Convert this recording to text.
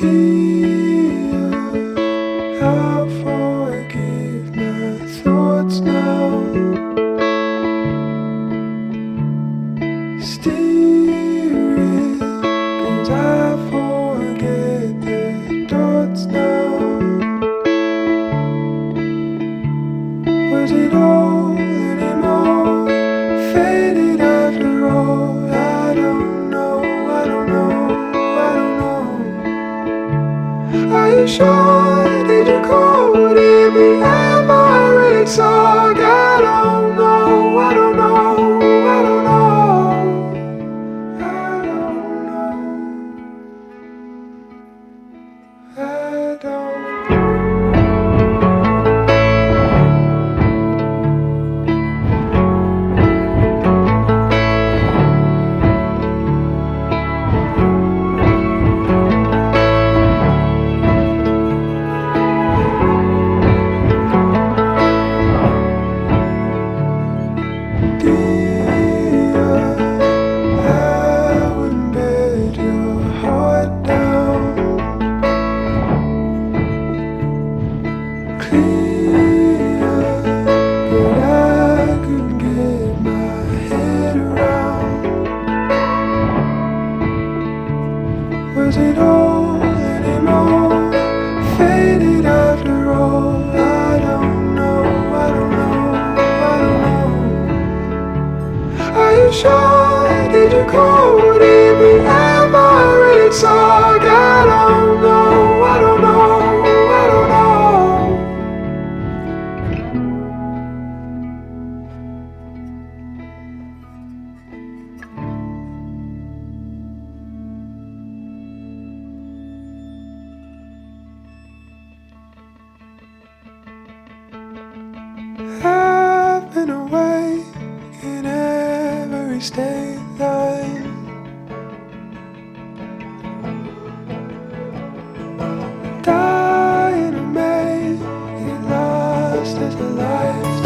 You. Shy, did you call? Would it be Emirates? was it all anymore? Faded after all. I don't know, I don't know, I don't know. Are you sure? stay there. Dying to may. it last is a life.